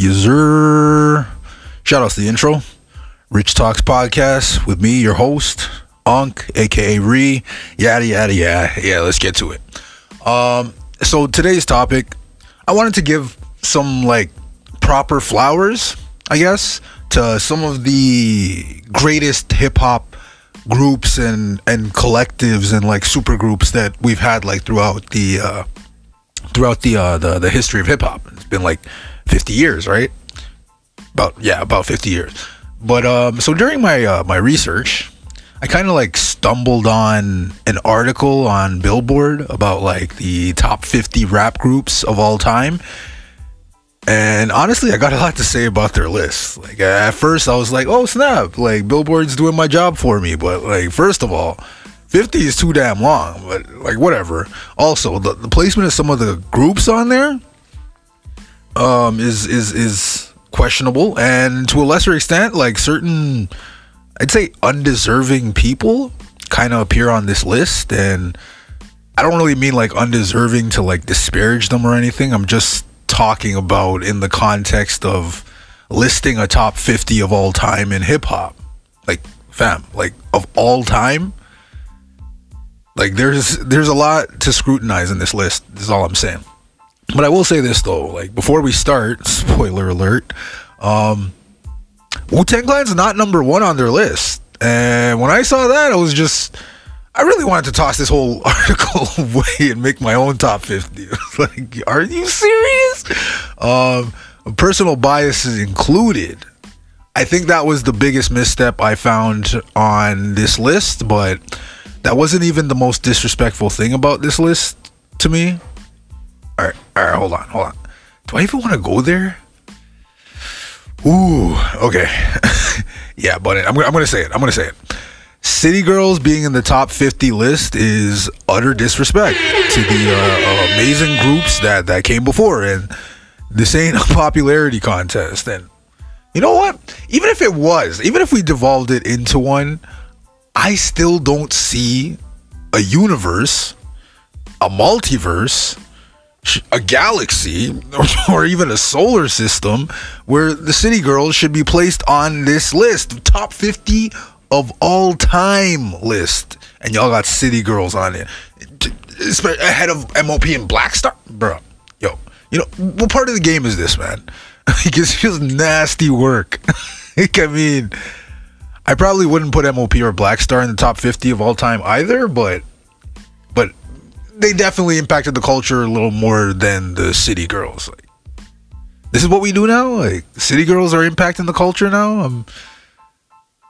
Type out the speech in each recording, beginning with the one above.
User. Shout out to the intro. Rich Talks Podcast with me, your host, Unk, aka Ree. Yada yada yada. Yeah, let's get to it. Um, so today's topic, I wanted to give some like proper flowers, I guess, to some of the greatest hip hop groups and and collectives and like super groups that we've had like throughout the uh throughout the uh the, the history of hip hop. It's been like 50 years, right? About yeah, about 50 years. But um so during my uh my research, I kind of like stumbled on an article on Billboard about like the top 50 rap groups of all time. And honestly, I got a lot to say about their list. Like at first, I was like, "Oh snap!" Like Billboard's doing my job for me. But like, first of all, 50 is too damn long. But like, whatever. Also, the, the placement of some of the groups on there um, is is is questionable, and to a lesser extent, like certain, I'd say, undeserving people kind of appear on this list, and I don't really mean like undeserving to like disparage them or anything. I'm just talking about in the context of listing a top 50 of all time in hip hop. Like, fam, like of all time. Like there's there's a lot to scrutinize in this list. Is all I'm saying. But I will say this though, like before we start, spoiler alert, um, Wu Tang Clan's not number one on their list. And when I saw that, I was just, I really wanted to toss this whole article away and make my own top 50. like, are you serious? Um, personal biases included. I think that was the biggest misstep I found on this list, but that wasn't even the most disrespectful thing about this list to me. All right, hold on, hold on. Do I even want to go there? Ooh, okay. yeah, but I'm, I'm going to say it. I'm going to say it. City Girls being in the top 50 list is utter disrespect to the uh, amazing groups that, that came before. And this ain't a popularity contest. And you know what? Even if it was, even if we devolved it into one, I still don't see a universe, a multiverse, a galaxy or even a solar system where the city girls should be placed on this list. Top 50 of all time list. And y'all got city girls on it. Ahead of mop and blackstar? Bro yo you know what part of the game is this man? Because it's just nasty work. I mean i probably wouldn't put mop or blackstar in the top 50 of all time either but they definitely impacted the culture a little more than the city girls. Like, this is what we do now. Like, city girls are impacting the culture now. I'm,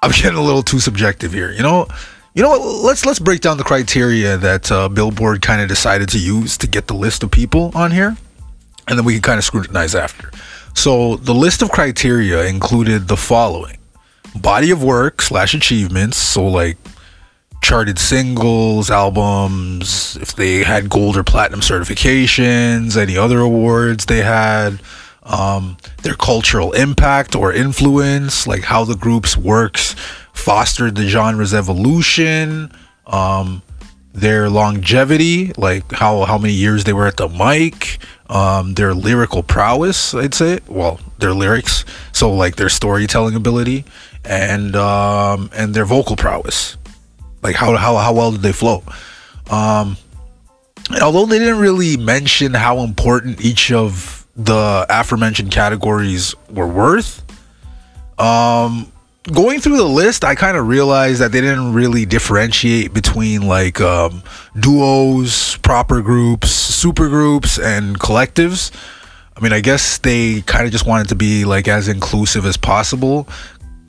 I'm getting a little too subjective here. You know, you know what? Let's let's break down the criteria that uh, Billboard kind of decided to use to get the list of people on here, and then we can kind of scrutinize after. So the list of criteria included the following: body of work slash achievements. So like charted singles, albums, if they had gold or platinum certifications, any other awards they had, um, their cultural impact or influence, like how the group's works fostered the genre's evolution, um, their longevity, like how how many years they were at the mic, um, their lyrical prowess, I'd say. Well, their lyrics, so like their storytelling ability, and um, and their vocal prowess. Like how how how well did they flow? Um, although they didn't really mention how important each of the aforementioned categories were worth, um, going through the list, I kind of realized that they didn't really differentiate between like um, duos, proper groups, super groups, and collectives. I mean, I guess they kind of just wanted to be like as inclusive as possible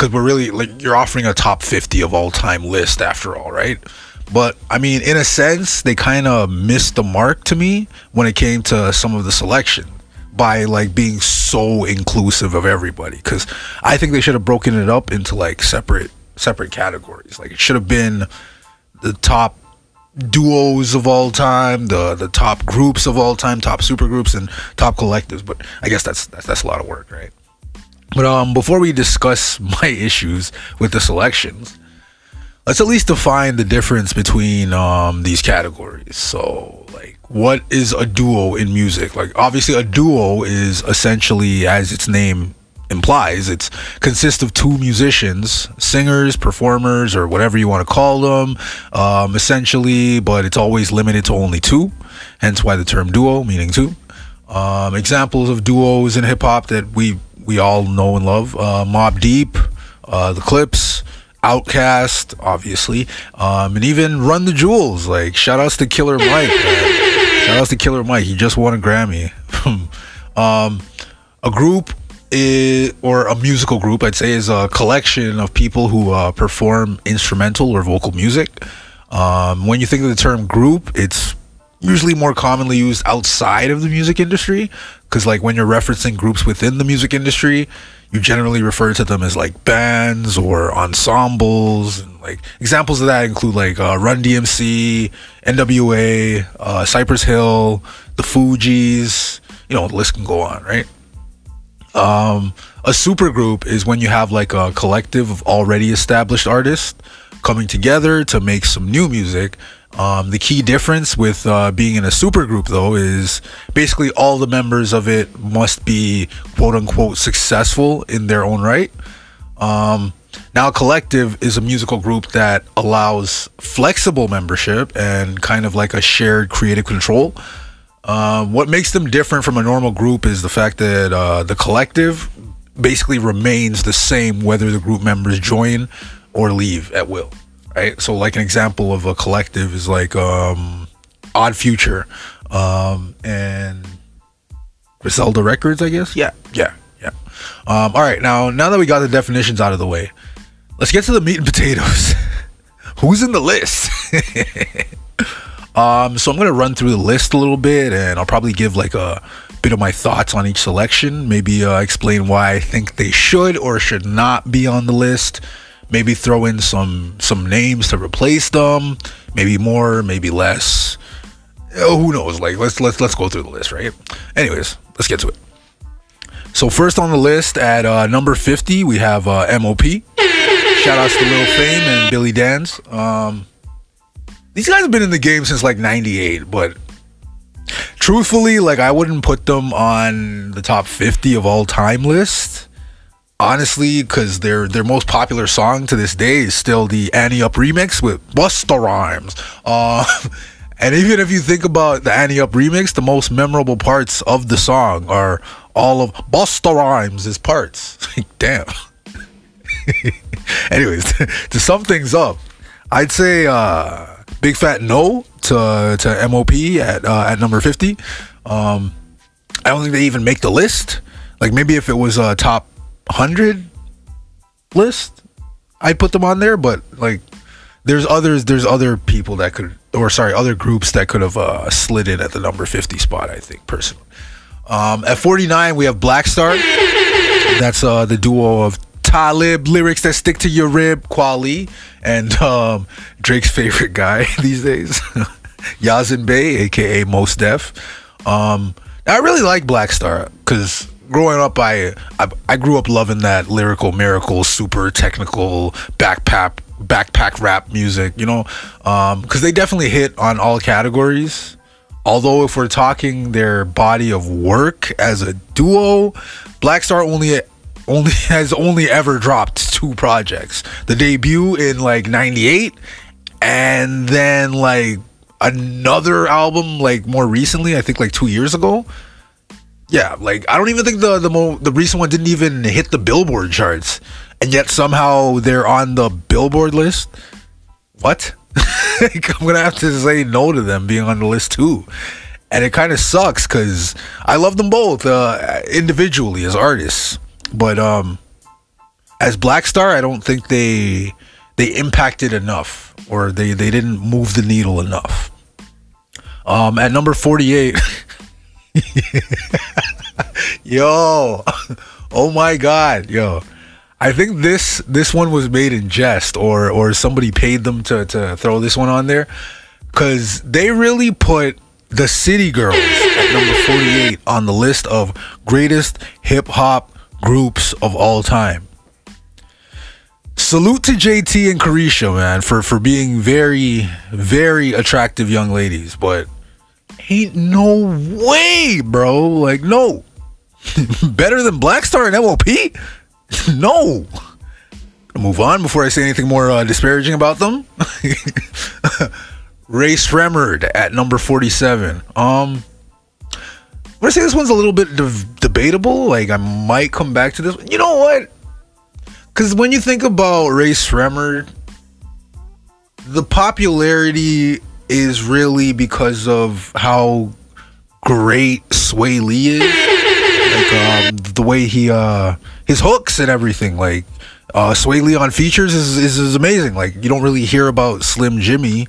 because we're really like you're offering a top 50 of all time list after all, right? But I mean, in a sense, they kind of missed the mark to me when it came to some of the selection by like being so inclusive of everybody because I think they should have broken it up into like separate separate categories. Like it should have been the top duos of all time, the the top groups of all time, top super groups and top collectives. But I guess that's that's, that's a lot of work, right? But um, before we discuss my issues with the selections, let's at least define the difference between um, these categories. So, like, what is a duo in music? Like obviously a duo is essentially as its name implies it's consists of two musicians singers performers or whatever you want to call them um, essentially but it's always limited to only two hence why the term duo meaning two um, examples of duos in hip-hop that we we all know and love uh, Mobb Deep uh, the Clipse OutKast, obviously, um, and even Run the Jewels. Like, shout outs to Killer Mike. Shout outs to Killer Mike. He just won a Grammy. um, a group or a musical group, I'd say, is a collection of people who uh, perform instrumental or vocal music. Um, when you think of the term group, it's usually more commonly used outside of the music industry because like when you're referencing groups within the music industry you generally refer to them as like bands or ensembles. And like examples of that include like uh, run dmc nwa uh, cypress hill the fugees you know the list can go on right? Um, a supergroup is when you have like a collective of already established artists coming together to make some new music um, the key difference with uh, being in a supergroup, though, is basically all the members of it must be quote unquote successful in their own right. Um, now, a collective is a musical group that allows flexible membership and kind of like a shared creative control. Uh, what makes them different from a normal group is the fact that uh, the collective basically remains the same whether the group members join or leave at will right? So like an example of a collective is like um, Odd Future um, and Griselda Records, I guess. Yeah, yeah, yeah. Um, all right, now now that we got the definitions out of the way, let's get to the meat and potatoes. Who's in the list? um, so I'm gonna run through the list a little bit, and I'll probably give like a bit of my thoughts on each selection. Maybe uh, explain why I think they should or should not be on the list maybe throw in some some names to replace them. Maybe more maybe less. Oh, who knows? Like let's let's let's go through the list right? Anyways let's get to it. So first on the list at uh, number 50 we have uh, mop shout outs to lil fame and billy danze um, these guys have been in the game since like 98 but truthfully like i wouldn't put them on the top 50 of all time list honestly, because their their most popular song to this day is still the Ante Up remix with Busta Rhymes. Uh, and even if you think about the Ante Up remix, the most memorable parts of the song are all of Busta Rhymes' parts. Damn. Anyways, to sum things up, I'd say uh, big fat no to to MOP at uh, at number fifty. Um, I don't think they even make the list. Like maybe if it was a top hundred list, I'd put them on there. But like, there's others. There's other people that could, or sorry, other groups that could have uh, slid in at the number fifty spot. I think personally. Um, at 49, we have Black Star. That's uh, the duo of Talib lyrics that stick to your rib, Kweli, and um, Drake's favorite guy these days, Yasin Bey, aka Mos Def. Um, I really like Black Star because growing up, I, I, I grew up loving that lyrical miracle, super technical backpack backpack rap music. You know, because um, they definitely hit on all categories. Although, if we're talking their body of work as a duo, Black Star only only has only ever dropped two projects. The debut in like '98, and then like another album like more recently. I think like two years ago. Yeah, like I don't even think the the mo- the recent one didn't even hit the Billboard charts, and yet somehow they're on the Billboard list. What? I'm gonna have to say no to them being on the list too, and it kind of sucks because I love them both uh, individually as artists, but um, as Black Star, I don't think they they impacted enough or they they didn't move the needle enough. Um, at number 48. yo, oh my god, yo. I think this this one was made in jest or or somebody paid them to to throw this one on there cuz they really put the City Girls at number 48 on the list of greatest hip hop groups of all time. Salute to JT and Caresha, man, for for being very very attractive young ladies, but Ain't no way, bro. Like, no. Better than Black Star and MOP? no. Move on before I say anything more uh, disparaging about them. Rae Sremmurd at number 47. Um, I'm gonna say this one's a little bit de- debatable. Like, I might come back to this. You know what? Because when you think about Rae Sremmurd, the popularity is really because of how great Swae Lee is. Like um, the way he uh his hooks and everything. Like uh Swae Lee on features is, is is amazing. Like you don't really hear about Slim Jxmmi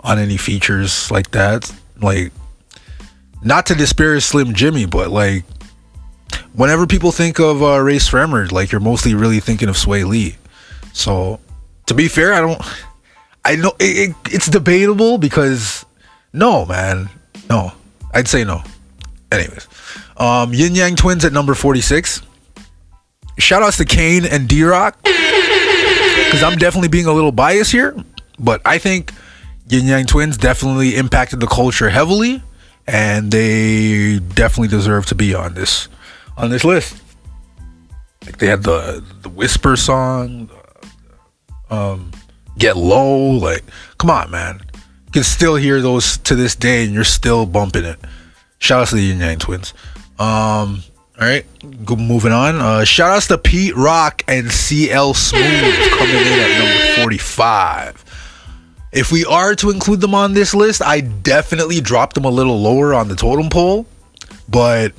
on any features like that. Like not to disparage Slim Jxmmi, but like whenever people think of uh, Rae Sremmurd, like you're mostly really thinking of Swae Lee. So to be fair, I don't. I know it, it, it's debatable because no, man, no, I'd say no. Anyways, um, Ying Yang Twins at number 46. Shout outs to Kaine and D-Roc because I'm definitely being a little biased here, but I think Ying Yang Twins definitely impacted the culture heavily, and they definitely deserve to be on this on this list. Like they had the the Whisper song, um, Get Low. Like, come on, man. You can still hear those to this day, and you're still bumping it. Shout out to the Ying Yang Twins. Um, all right, moving on. Uh, shout outs to Pete Rock and CL Smooth coming in at number 45. If we are to include them on this list, I definitely dropped them a little lower on the totem pole, but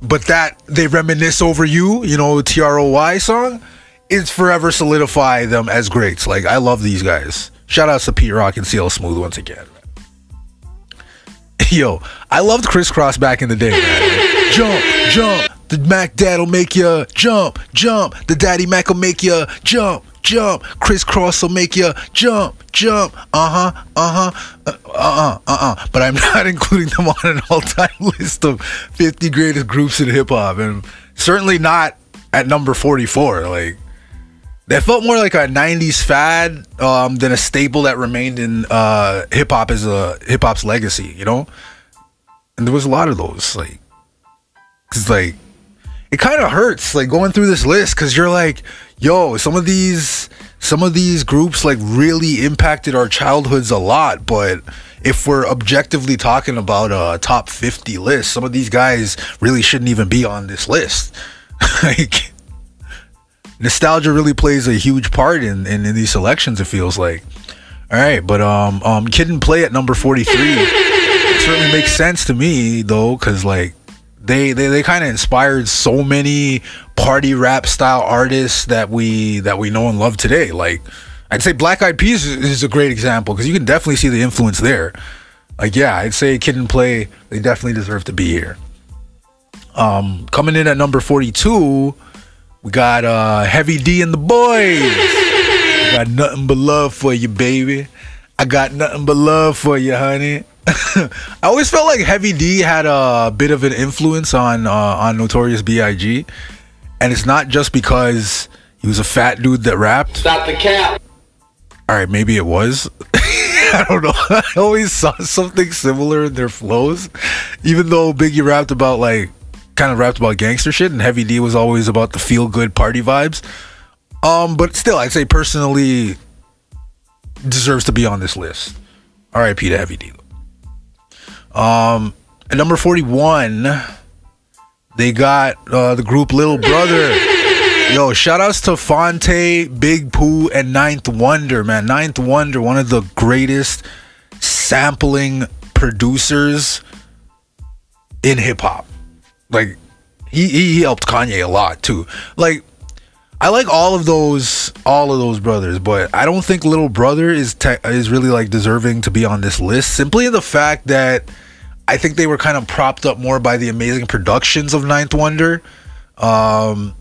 but that they reminisce over you, you know, T R O Y song, is forever solidify them as greats. Like I love these guys. Shout outs to Pete Rock and CL Smooth once again. Yo, I loved Kris Kross back in the day, man. jump, jump. The Mac Dad will make you jump, jump. The Daddy Mac will make you jump, jump. Kris Kross will make you jump, jump. Uh huh, uh huh, uh uh, uh uh. But I'm not including them on an all time list of 50 greatest groups in hip hop, and certainly not at number 44. Like, that felt more like a 90s fad um, than a staple that remained in uh, hip hop as a hip hop's legacy, you know? And there was a lot of those. Like, cause like, it kind of hurts like going through this list because you're like, yo, some of these some of these groups like really impacted our childhoods a lot, but if we're objectively talking about a top 50 list, some of these guys really shouldn't even be on this list. like nostalgia really plays a huge part in, in, in these selections, it feels like. All right, but um um Kid and Play at number 43 it certainly makes sense to me though, because like they they, they kind of inspired so many party rap style artists that we that we know and love today. Like I'd say Black Eyed Peas is, is a great example because you can definitely see the influence there. Like yeah, I'd say Kid and Play they definitely deserve to be here. Um, coming in at number 42, we got uh, Heavy D and the boys. I got nothing but love for you, baby. I got nothing but love for you, honey. I always felt like Heavy D had a bit of an influence on uh, on Notorious B.I.G. And it's not just because he was a fat dude that rapped. Stop the cap. All right, maybe it was. I don't know. I always saw something similar in their flows, even though Biggie rapped about like kind of rapped about gangster shit, and Heavy D was always about the feel good party vibes. Um, but still, I'd say personally deserves to be on this list. R.I.P. to Heavy D. Um, at number forty-one, they got uh, the group Little Brother. Yo, shout outs to Phonte, Big Pooh, and Ninth Wonder, man. Ninth Wonder, one of the greatest sampling producers in hip hop. Like, he, he helped Kanye a lot too. Like, I like all of those, all of those brothers, but I don't think Little Brother is te- is really like deserving to be on this list. Simply the fact that I think they were kind of propped up more by the amazing productions of Ninth Wonder. Um,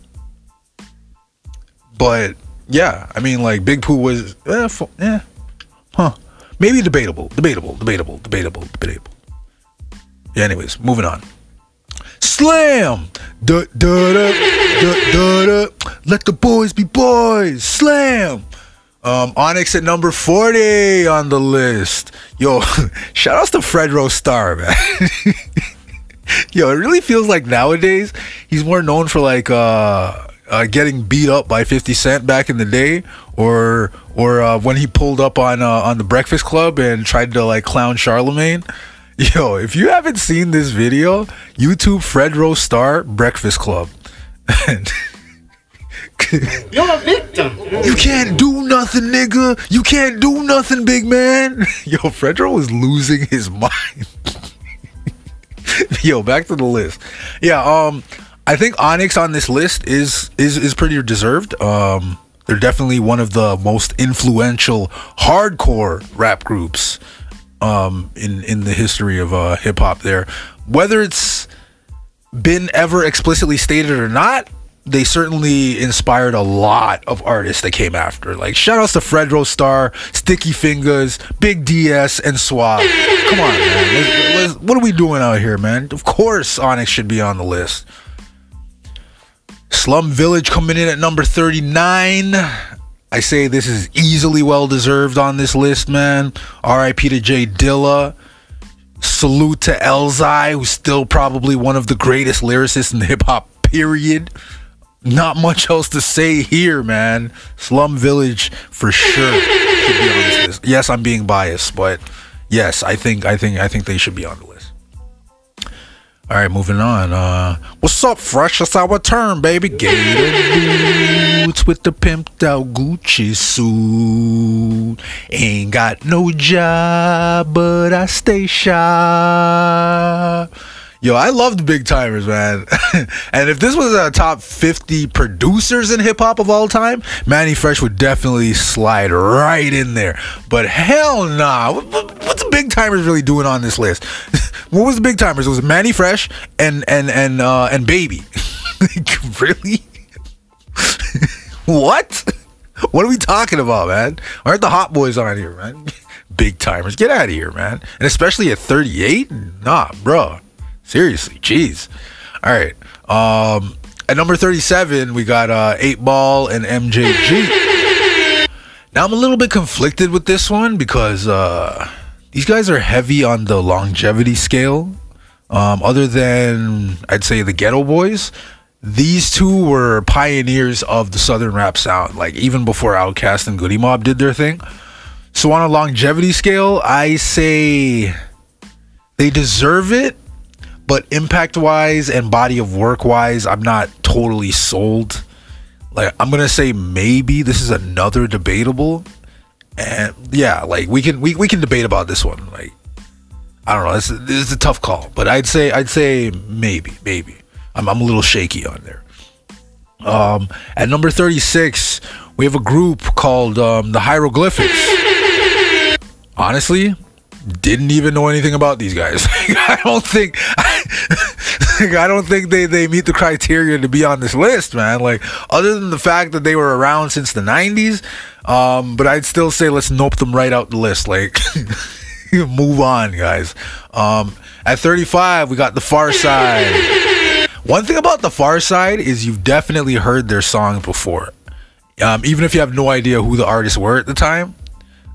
but yeah, I mean, like Big Pooh was, f- eh, huh? Maybe debatable, debatable, debatable, debatable, debatable. Yeah. Anyways, moving on. Slam. Let the boys be boys. Slam. Um, Onyx at number 40 on the list. Yo, shout outs to Fredro Starr, man. Yo, it really feels like nowadays he's more known for like uh, uh, getting beat up by 50 Cent back in the day, or or uh, when he pulled up on uh, on the Breakfast Club and tried to like clown Charlemagne. Yo, if you haven't seen this video, YouTube Fredro Starr Breakfast Club. You're a victim. You can't do nothing, nigga. You can't do nothing, big man. Yo, Fredro was losing his mind. Yo, back to the list. Yeah, um, I think Onyx on this list is is is pretty deserved. Um, they're definitely one of the most influential hardcore rap groups um in in the history of uh hip hop there. Whether it's been ever explicitly stated or not, they certainly inspired a lot of artists that came after. Like shout outs to Fredro Starr, Sticky Fingaz, Big DS, and Suave. Come on, man. Let's- let's- what are we doing out here, man? Of course Onyx should be on the list. Slum Village coming in at number 39. I say this is easily well deserved on this list, man. RIP to J Dilla. Salute to Elzhi, who's still probably one of the greatest lyricists in the hip hop, period. Not much else to say here, man. Slum Village for sure. Yes, I'm being biased, but yes, I think I think I think they should be on the list. All right, moving on. Uh, what's up, fresh? It's our turn, baby. Gator boots with the pimped out Gucci suit. Ain't got no job, but I stay sharp. Yo, I love the Big Tymers, man. and if this was a top 50 producers in hip hop of all time, Mannie Fresh would definitely slide right in there. But hell nah. What- what- What's Big Tymers really doing on this list? what was the Big Tymers? It was Mannie Fresh and and and uh and Baby. Like, really? what? What are we talking about, man? Aren't the hot boys on here, man? Big Tymers. Get out of here, man. And especially at 38? Nah, bro. Seriously, jeez. All right. Um, at number 37, we got uh, 8 Ball and MJG. Now, I'm a little bit conflicted with this one because uh, these guys are heavy on the longevity scale. Um, other than, I'd say, the Geto Boys, these two were pioneers of the Southern rap sound, like even before Outkast and Goodie Mob did their thing. So, on a longevity scale, I say they deserve it but impact wise and body of work wise, I'm not totally sold. Like I'm gonna say maybe this is another debatable, and yeah, like we can we, we can debate about this one. Like I don't know, this is, this is a tough call, but I'd say I'd say maybe maybe I'm I'm a little shaky on there. Um, at number 36, we have a group called um, the Hieroglyphics. Honestly, didn't even know anything about these guys. I don't think I don't think they, they meet the criteria to be on this list, man. Like other than the fact that they were around since the 90s, um, but I'd still say let's nope them right out the list. Like move on, guys. Um, at 35, we got the Pharcyde. One thing about the Pharcyde is you've definitely heard their song before. Um, even if you have no idea who the artists were at the time,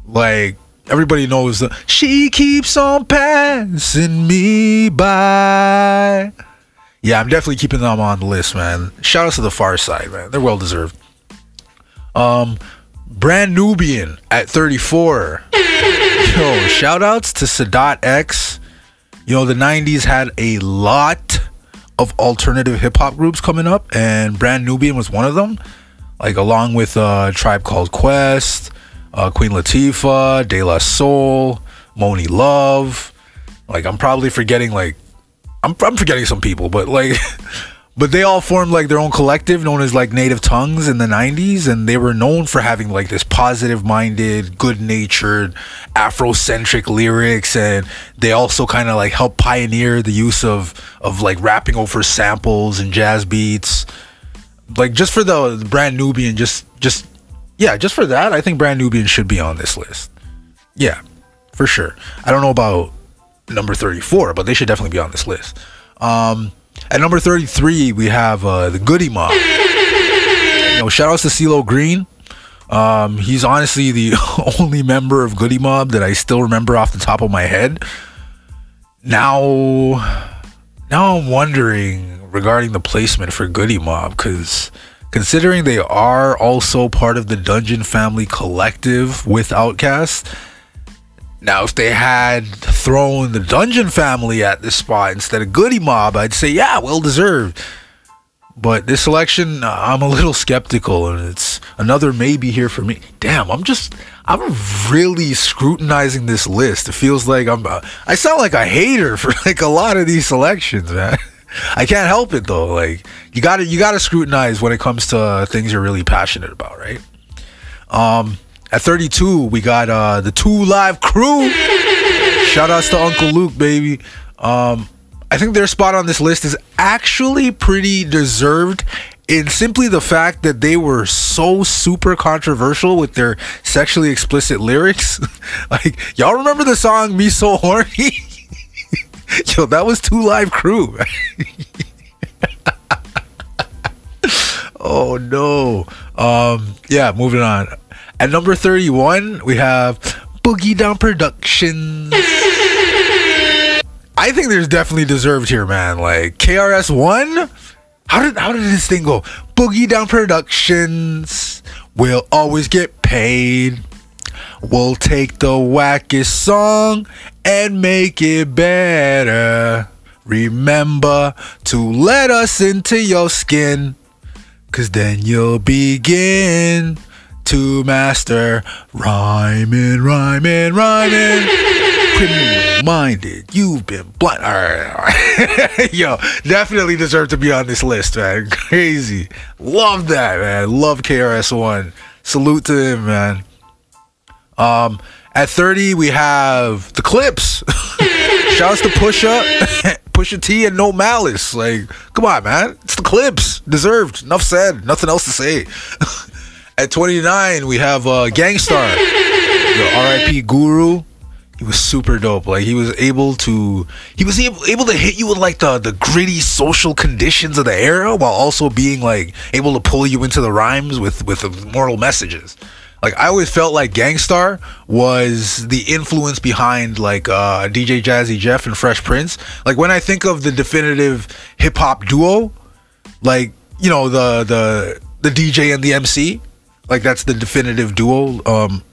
like everybody knows the she keeps on passing me by. Yeah, I'm definitely keeping them on the list, man. Shout out to the Pharcyde, man. They're well deserved. Um, Brand Nubian at 34. Yo, shout outs to Sadat X. You know, the 90s had a lot of alternative hip hop groups coming up, and Brand Nubian was one of them. Like, along with uh, Tribe Called Quest, uh, Queen Latifah, De La Soul, Monie Love. Like, I'm probably forgetting, like, I'm, I'm forgetting some people, but like, but they all formed like their own collective known as like Native Tongues in the 90s, and they were known for having like this positive minded, good natured, Afrocentric lyrics, and they also kind of like helped pioneer the use of of like rapping over samples and jazz beats. Like just for the, brand brand and just just yeah, just for that, I think brand Nubian should be on this list. Yeah, for sure. I don't know about number 34, but they should definitely be on this list. Um, at number 33, we have uh, the Goodie Mob. You know, shout outs to CeeLo Green. Um, he's honestly the only member of Goodie Mob that I still remember off the top of my head. Now, now I'm wondering regarding the placement for Goodie Mob because considering they are also part of the Dungeon Family Collective with Outkast. Now, if they had thrown the Dungeon Family at this spot instead of Goodie Mob, I'd say, yeah, well deserved. But this selection, uh, I'm a little skeptical, and it's another maybe here for me. Damn, I'm just, I'm really scrutinizing this list. It feels like I'm, uh, I sound like a hater for like a lot of these selections, man. I can't help it though. Like you got to, you got to scrutinize when it comes to uh, things you're really passionate about, right? Um, at 32, we got uh the Two Live Crew. Shout outs to Uncle Luke, baby. Um, I think their spot on this list is actually pretty deserved in simply the fact that they were so super controversial with their sexually explicit lyrics. like, y'all remember the song Me So Horny? Yo, that was Two Live Crew. oh no. Um, yeah, moving on. At number 31, we have Boogie Down Productions. I think there's definitely deserved here, man. Like KRS One. How did how did this thing go? Boogie Down Productions will always get paid. We'll take the wackest song and make it better. Remember to let us into your skin, cause then you'll begin to master rhyming, rhyming, rhyming. Minded, you've been blind. All right, all right. Yo, definitely deserve to be on this list, man. Crazy. Love that, man. Love KRS1. Salute to him, man. Um, at 30, we have the Clipse. Shouts to Pusha, Pusha T, and No Malice. Like, come on, man. It's the Clipse. Deserved. Enough said. Nothing else to say. At 29, we have uh, Gang Starr, the RIP Guru. He was super dope. Like he was able to, he was able, able to hit you with like the the gritty social conditions of the era, while also being like able to pull you into the rhymes with with the moral messages. Like I always felt like Gang Starr was the influence behind like uh, DJ Jazzy Jeff and Fresh Prince. Like when I think of the definitive hip hop duo, like you know the the the DJ and the MC, like that's the definitive duo um,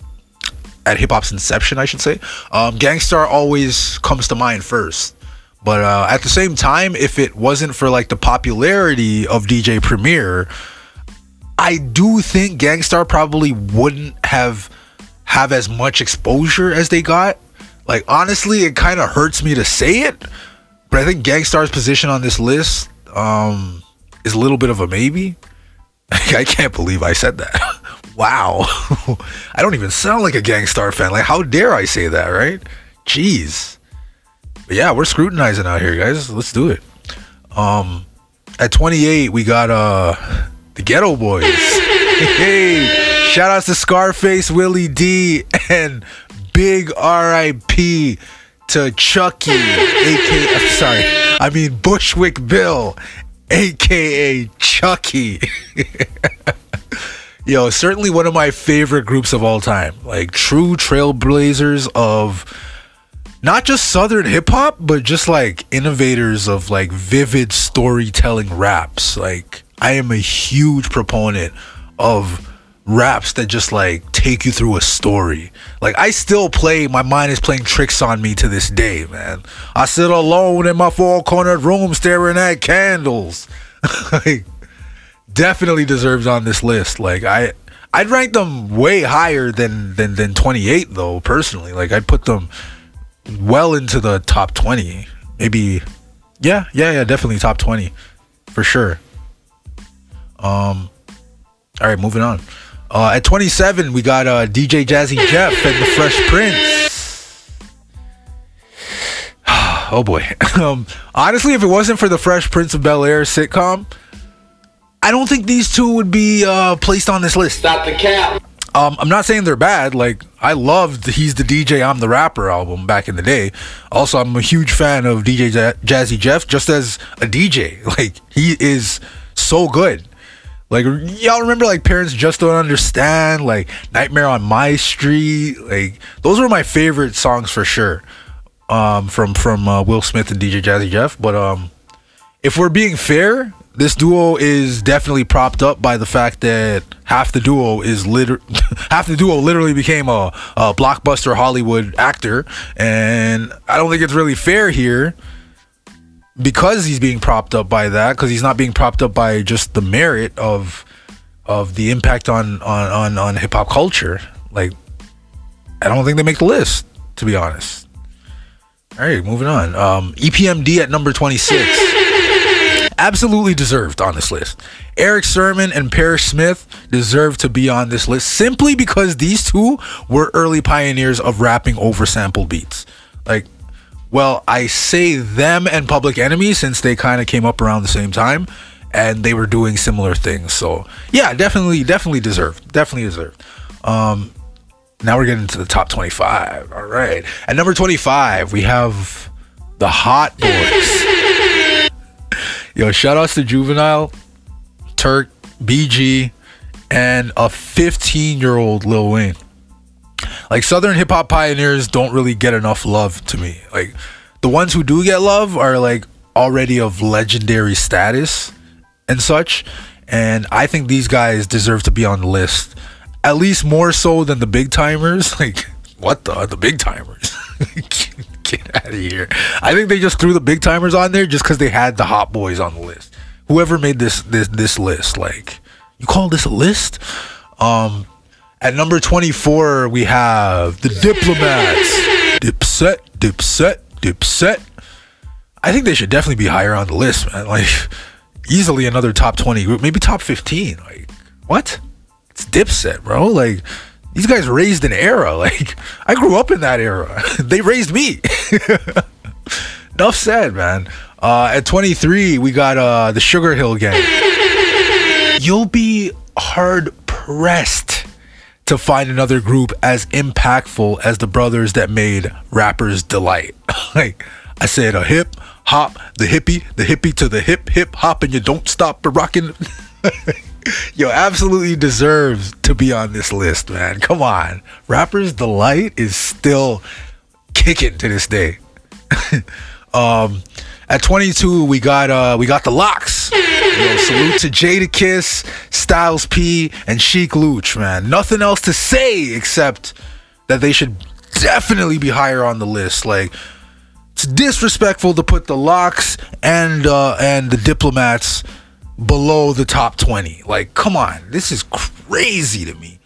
at hip hop's inception, I should say. Um, Gang Starr always comes to mind first. But uh, at the same time, if it wasn't for like the popularity of DJ Premier, I do think Gang Starr probably wouldn't have have as much exposure as they got. Like honestly, it kind of hurts me to say it, but I think Gang Starr's position on this list um, is a little bit of a maybe. I can't believe I said that. wow. I don't even sound like a Gang Starr fan. Like, how dare I say that, right? Jeez. But yeah, we're scrutinizing out here, guys. Let's do it. Um, at 28, we got uh the Geto Boys. hey, shout outs to Scarface, Willie D, and big R.I.P. to Chucky, aka I'm sorry, I mean Bushwick Bill, aka Chucky. Yo, certainly one of my favorite groups of all time. Like true trailblazers of not just southern hip hop, but just like innovators of like vivid storytelling raps. Like I am a huge proponent of raps that just like take you through a story. Like I still play my mind is playing tricks on me to this day, man. I sit alone in my four-cornered room staring at candles. like definitely deserves on this list. Like I I'd rank them way higher than than than 28 though, personally. Like I'd put them well into the top 20. Maybe yeah, yeah, yeah, definitely top 20 for sure. Um all right, moving on. Uh, at 27, we got uh, DJ Jazzy Jeff and the Fresh Prince. oh boy. um, honestly, if it wasn't for the Fresh Prince of Bel Air sitcom, I don't think these two would be uh, placed on this list. Stop the cap. Um, I'm not saying they're bad. Like I loved "He's the DJ, I'm the Rapper" album back in the day. Also, I'm a huge fan of DJ Jazzy Jeff, just as a DJ. Like he is so good. Like y'all remember like parents just don't understand, like Nightmare on My Street, like those were my favorite songs for sure. Um, from from uh, Will Smith and DJ Jazzy Jeff. But um, if we're being fair, this duo is definitely propped up by the fact that half the duo is liter- half the duo literally became a, a blockbuster Hollywood actor, and I don't think it's really fair here because he's being propped up by that because he's not being propped up by just the merit of of the impact on on on, on hip hop culture. Like, I don't think they make the list to be honest. All right, moving on. Um, EPMD at number twenty six absolutely deserved on this list. Erick Sermon and Parrish Smith deserve to be on this list simply because these two were early pioneers of rapping over sample beats. Like, well, I say them and Public Enemy since they kind of came up around the same time and they were doing similar things. So, yeah, definitely, definitely deserved. Definitely deserved. Um, now we're getting to the top 25. All right. At number 25, we have the Hot Boys. Yo, shout outs to Juvenile, Turk, BG, and a 15 year old Lil Wayne. Like Southern hip hop pioneers don't really get enough love to me. Like the ones who do get love are like already of legendary status and such. And I think these guys deserve to be on the list. At least more so than the Big Tymers. Like, what the the Big Tymers? Get out of here. I think they just threw the Big Tymers on there just because they had the hot boys on the list. Whoever made this this this list, like, you call this a list? Um at number 24, we have the Diplomats. Dipset, Dipset, Dipset. I think they should definitely be higher on the list, man. Like, easily another top 20 group, maybe top 15. Like, what? It's Dipset, bro. Like, these guys raised an era. Like, I grew up in that era. they raised me. Enough said, man. Uh, at 23, we got uh, the Sugar Hill Gang. You'll be hard pressed to find another group as impactful as the brothers that made rappers delight. like I said, a hip hop, the hippie, the hippie to the hip hip hop, and you don't stop the rocking. Yo, absolutely deserves to be on this list, man. Come on, rappers delight is still kicking to this day. um, at 22, we got uh we got the Yo, salute to Jadakiss, Styles P, and Sheek Louch, man. Nothing else to say except that they should definitely be higher on the list. Like it's disrespectful to put the LOX and uh and the diplomats below the top 20. Like, come on, this is crazy to me.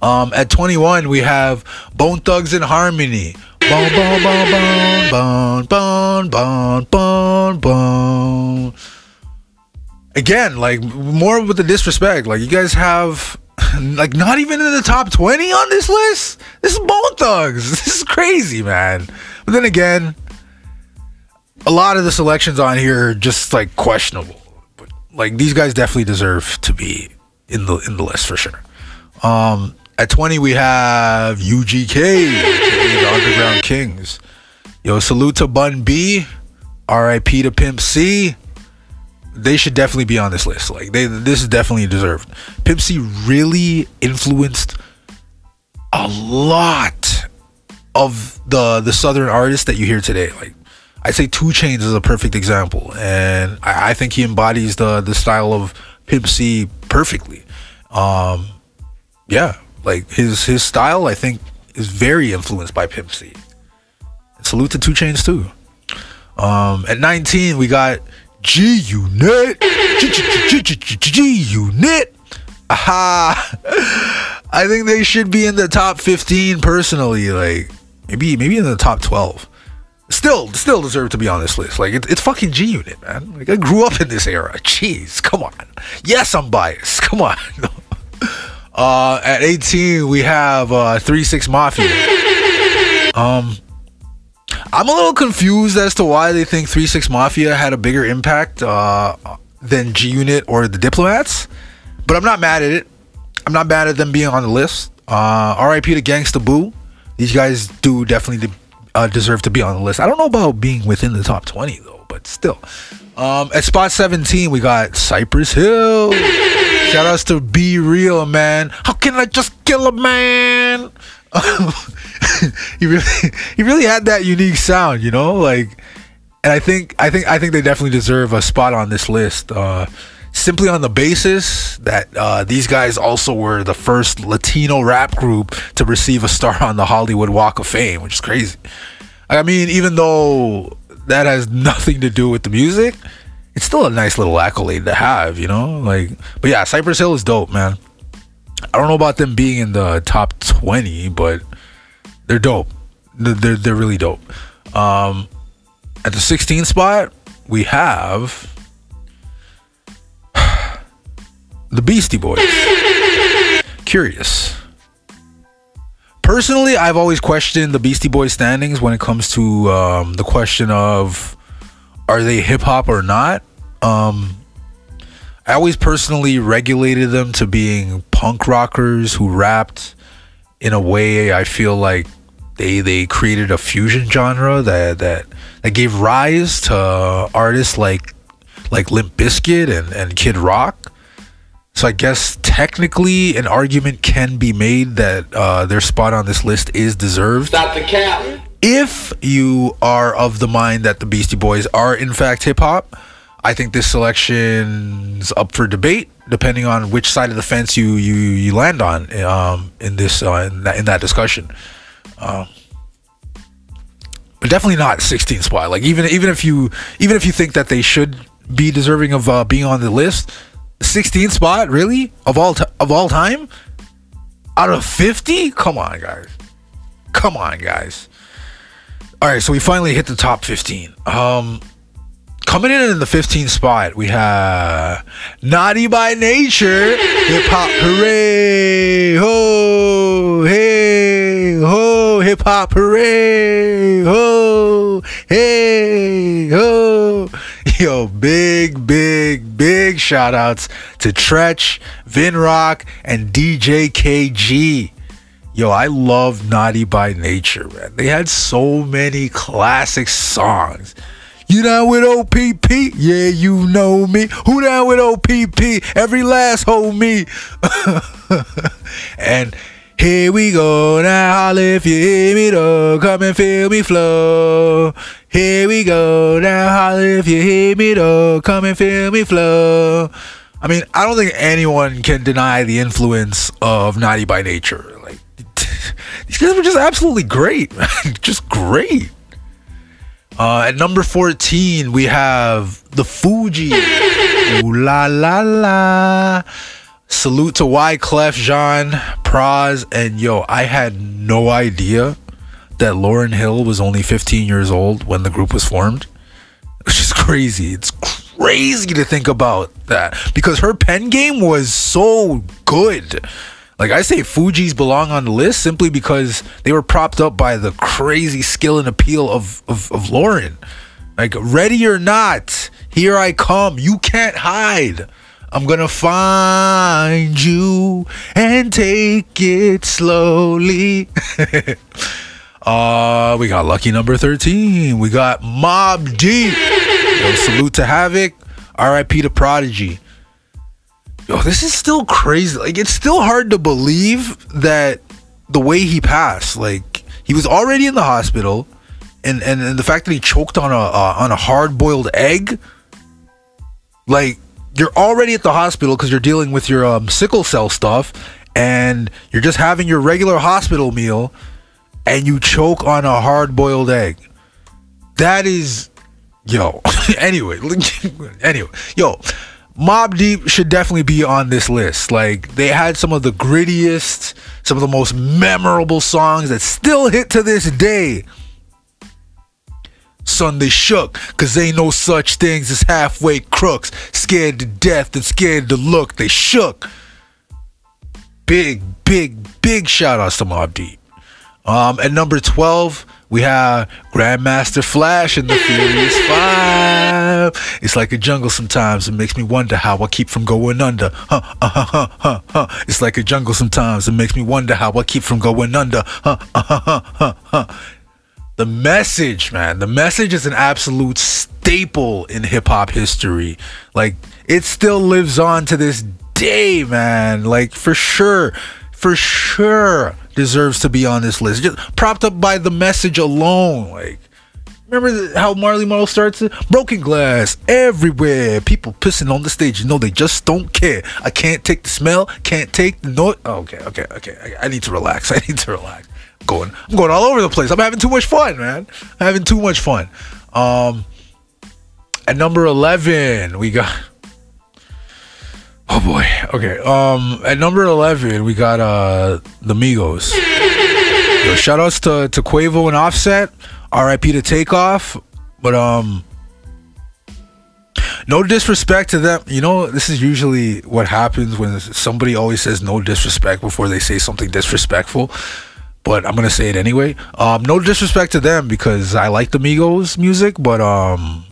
Um, at 21, we have Bone Thugs and Harmony. Bone, bone, bone, bone, bone, bone, bone, bone. Again, like more with the disrespect. Like you guys have like not even in the top 20 on this list. This is Bone Thugs. This is crazy, man. But then again, a lot of the selections on here are just like questionable. But like these guys definitely deserve to be in the in the list for sure. Um at 20, we have UGK, the Underground Kings. Yo, salute to Bun B, RIP to Pimp C. They should definitely be on this list. Like they, this is definitely deserved. Pimp C really influenced a lot of the the southern artists that you hear today. Like I say, 2 Chainz is a perfect example, and I, I think he embodies the the style of Pimp C perfectly. Um, yeah, like his his style, I think, is very influenced by Pimp C. Salute to 2 Chainz too. Um, at 19, we got G Unit. G Unit. Aha. I think they should be in the top 15 personally. Like maybe maybe in the top 12. Still, still deserve to be on this list. Like it, it's fucking G Unit, man. Like I grew up in this era. Jeez, come on. Yes, I'm biased. Come on. Uh, at 18, we have uh, 3 6 Mafia. Um, I'm a little confused as to why they think 3 6 Mafia had a bigger impact uh, than G Unit or the Diplomats, but I'm not mad at it. I'm not mad at them being on the list. Uh, RIP to Gangsta Boo. These guys do definitely uh, deserve to be on the list. I don't know about being within the top 20 though, but still. Um, at spot 17, we got Cypress Hill. Shout outs to B-Real, man. How can I just kill a man? he really, he really had that unique sound, you know, like, and I think, I think, I think they definitely deserve a spot on this list. Uh, simply on the basis that uh, these guys also were the first Latino rap group to receive a star on the Hollywood Walk of Fame, which is crazy. I mean, even though that has nothing to do with the music, it's still a nice little accolade to have, you know? Like, but yeah, Cypress Hill is dope, man. I don't know about them being in the top 20, but they're dope. They're, they're, really dope. Um, at the 16th spot, we have the Beastie Boys. Curious. Personally, I've always questioned the Beastie Boys standings when it comes to um, the question of are they hip hop or not. Um, I always personally regulated them to being punk rockers who rapped in a way I feel like they they created a fusion genre that that that gave rise to artists like like Limp Bizkit and, and Kid Rock. So I guess technically an argument can be made that uh, their spot on this list is deserved. Stop the cap. If you are of the mind that the Beastie Boys are in fact hip hop, I think this selection's up for debate, depending on which side of the fence you you, you land on um, in this uh, in, that, in that discussion. Um, but definitely not 16th spot. Like even even if you even if you think that they should be deserving of uh, being on the list, 16th spot, really? Of all t- of all time? Out of 50? Come on, guys. Come on, guys. All right, so we finally hit the top 15. Um coming in in the 15th spot, we have Naughty by Nature, Hip Hop Hooray, ho, hey, hip hop hooray, ho, hey, ho. Yo, big, big, big shout outs to Treach, Vinrock, and DJ Kay Gee. Yo, I love Naughty by Nature, man. They had so many classic songs. You down with OPP? Yeah, you know me. Who down with OPP? Every last homie. and here we go now. Holla if you hear me though. Come and feel me flow. Here we go now. Holla if you hear me though. Come and feel me flow. I mean, I don't think anyone can deny the influence of Naughty by Nature. Like these guys were just absolutely great, man. Just great. Uh, at number 14, we have the Fugees. Ooh la la la. Salute to Wyclef Jean, Pras, and yo, I had no idea that Lauryn Hill was only 15 years old when the group was formed. Which is crazy. It's crazy to think about that because her pen game was so good. Like I say, Fugees belong on the list simply because they were propped up by the crazy skill and appeal of, of, of Lauren. Like, ready or not, here I come. You can't hide. I'm gonna find you and take it slowly. uh, we got lucky number 13. We got Mobb Deep. Yo, salute to Havoc. RIP to Prodigy. Yo, this is still crazy. Like, it's still hard to believe that the way he passed, like, he was already in the hospital, and and, and the fact that he choked on a uh, on a hard boiled egg, like, you're already at the hospital because you're dealing with your um, sickle cell stuff, and you're just having your regular hospital meal, and you choke on a hard boiled egg. That is, yo. anyway, anyway, yo. Mobb Deep should definitely be on this list. Like they had some of the grittiest, some of the most memorable songs that still hit to this day. Son, they shook, cause ain't no such things as halfway crooks. Scared to death and scared to look. They shook. Big, big, big shout outs to Mobb Deep. Um, at number 12, we have Grandmaster Flash and the Furious Five. It's like a jungle sometimes. It makes me wonder how I keep from going under. Huh, uh, huh, huh, huh, huh. It's like a jungle sometimes. It makes me wonder how I keep from going under. Huh, uh, huh, huh, huh, huh. The message, man. The message is an absolute staple in hip hop history. Like it still lives on to this day, man. Like for sure, for sure deserves to be on this list. Just propped up by the message alone. Like remember how Marley Marl starts it? Broken glass everywhere. People pissing on the stage. You know they just don't care. I can't take the smell. Can't take the noise. Oh, okay, okay, okay. I, I need to relax. I need to relax going I'm going all over the place. I'm having too much fun, man. I'm having too much fun. Um at number 11, we got Oh boy. Okay. Um at number 11, we got uh the Migos. Yo, shout outs to to Quavo and Offset. RIP to Takeoff, but um no disrespect to them. You know, this is usually what happens when somebody always says no disrespect before they say something disrespectful but I'm gonna say it anyway. Um, no disrespect to them because I like the Migos music, but um,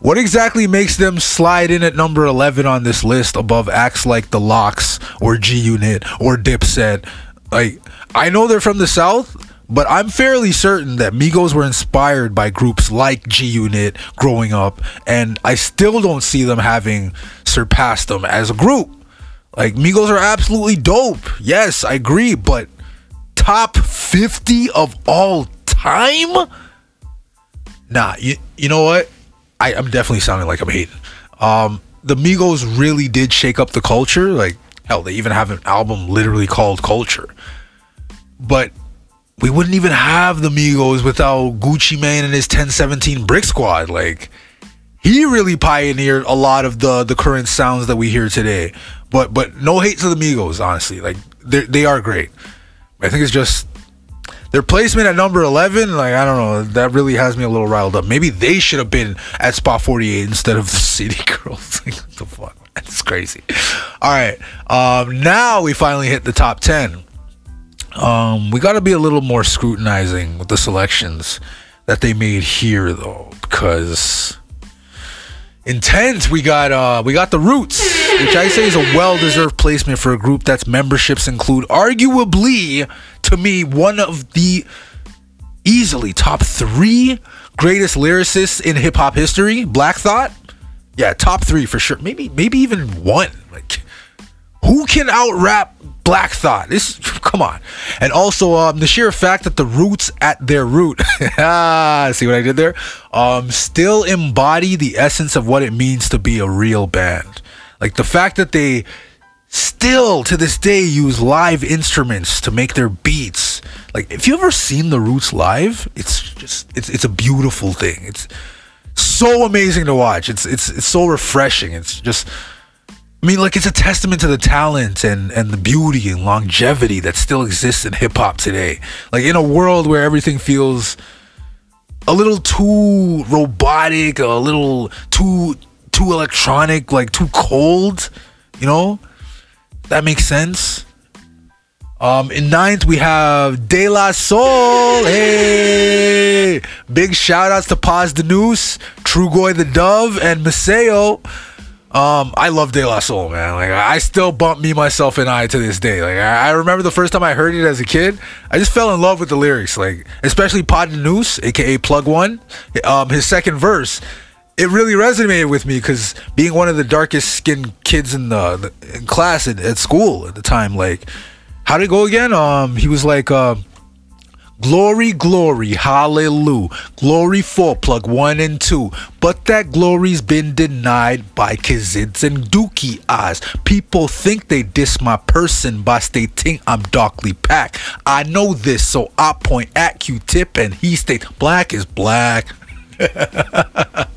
what exactly makes them slide in at number 11 on this list above acts like the LOX or G Unit or Dipset? Like, I know they're from the South, but I'm fairly certain that Migos were inspired by groups like G Unit growing up, and I still don't see them having surpassed them as a group. Like, Migos are absolutely dope. Yes, I agree, but top 50 of all time? Nah, you, you know what? I, I'm definitely sounding like I'm hating. Um, the Migos really did shake up the culture. Like, hell, they even have an album literally called Culture. But we wouldn't even have the Migos without Gucci Mane and his 1017 Brick Squad. Like, he really pioneered a lot of the the current sounds that we hear today. But but no hate to the Migos, honestly. Like they they are great. I think it's just their placement at number 11 like i don't know that really has me a little riled up. Maybe they should have been at spot 48 instead of the city girls. What the fuck? That's crazy. All right um, now we finally hit the top 10 um, we got to be a little more scrutinizing with the selections that they made here though because intent we got uh we got the roots which i say is a well-deserved placement for a group that's memberships include arguably to me one of the easily top three greatest lyricists in hip-hop history. Black thought? Yeah top three for sure. Maybe maybe even one who can out rap Black Thought? This, come on. And also, um, the sheer fact that the roots at their root, ah, see what I did there? Um, still embody the essence of what it means to be a real band. Like the fact that they still to this day use live instruments to make their beats. Like, if you ever seen the Roots live, it's just it's it's a beautiful thing. It's so amazing to watch. It's it's it's so refreshing. It's just I mean, like it's a testament to the talent and and the beauty and longevity that still exists in hip hop today. Like in a world where everything feels a little too robotic, a little too too electronic, like too cold, you know? That makes sense. Um, in ninth, we have De La Soul. Hey! Big shout outs to Posdnuos, Trugoy the Dove, and Maseo. Um, I love De La Soul, man. Like I still bump me myself and I to this day. Like I, remember the first time I heard it as a kid, I just fell in love with the lyrics. Like especially Posdnuos, aka Plug One, um, his second verse. It really resonated with me because being one of the darkest skinned kids in the, the in class at, at, school at the time, like how did it go again? Um, he was like, uh, Glory, glory, hallelujah. Glory for plug one and two. But that glory's been denied by kids and dookie eyes. People think they diss my person by stating I'm darkly packed. I know this, so I point at Q-tip and he states black is black.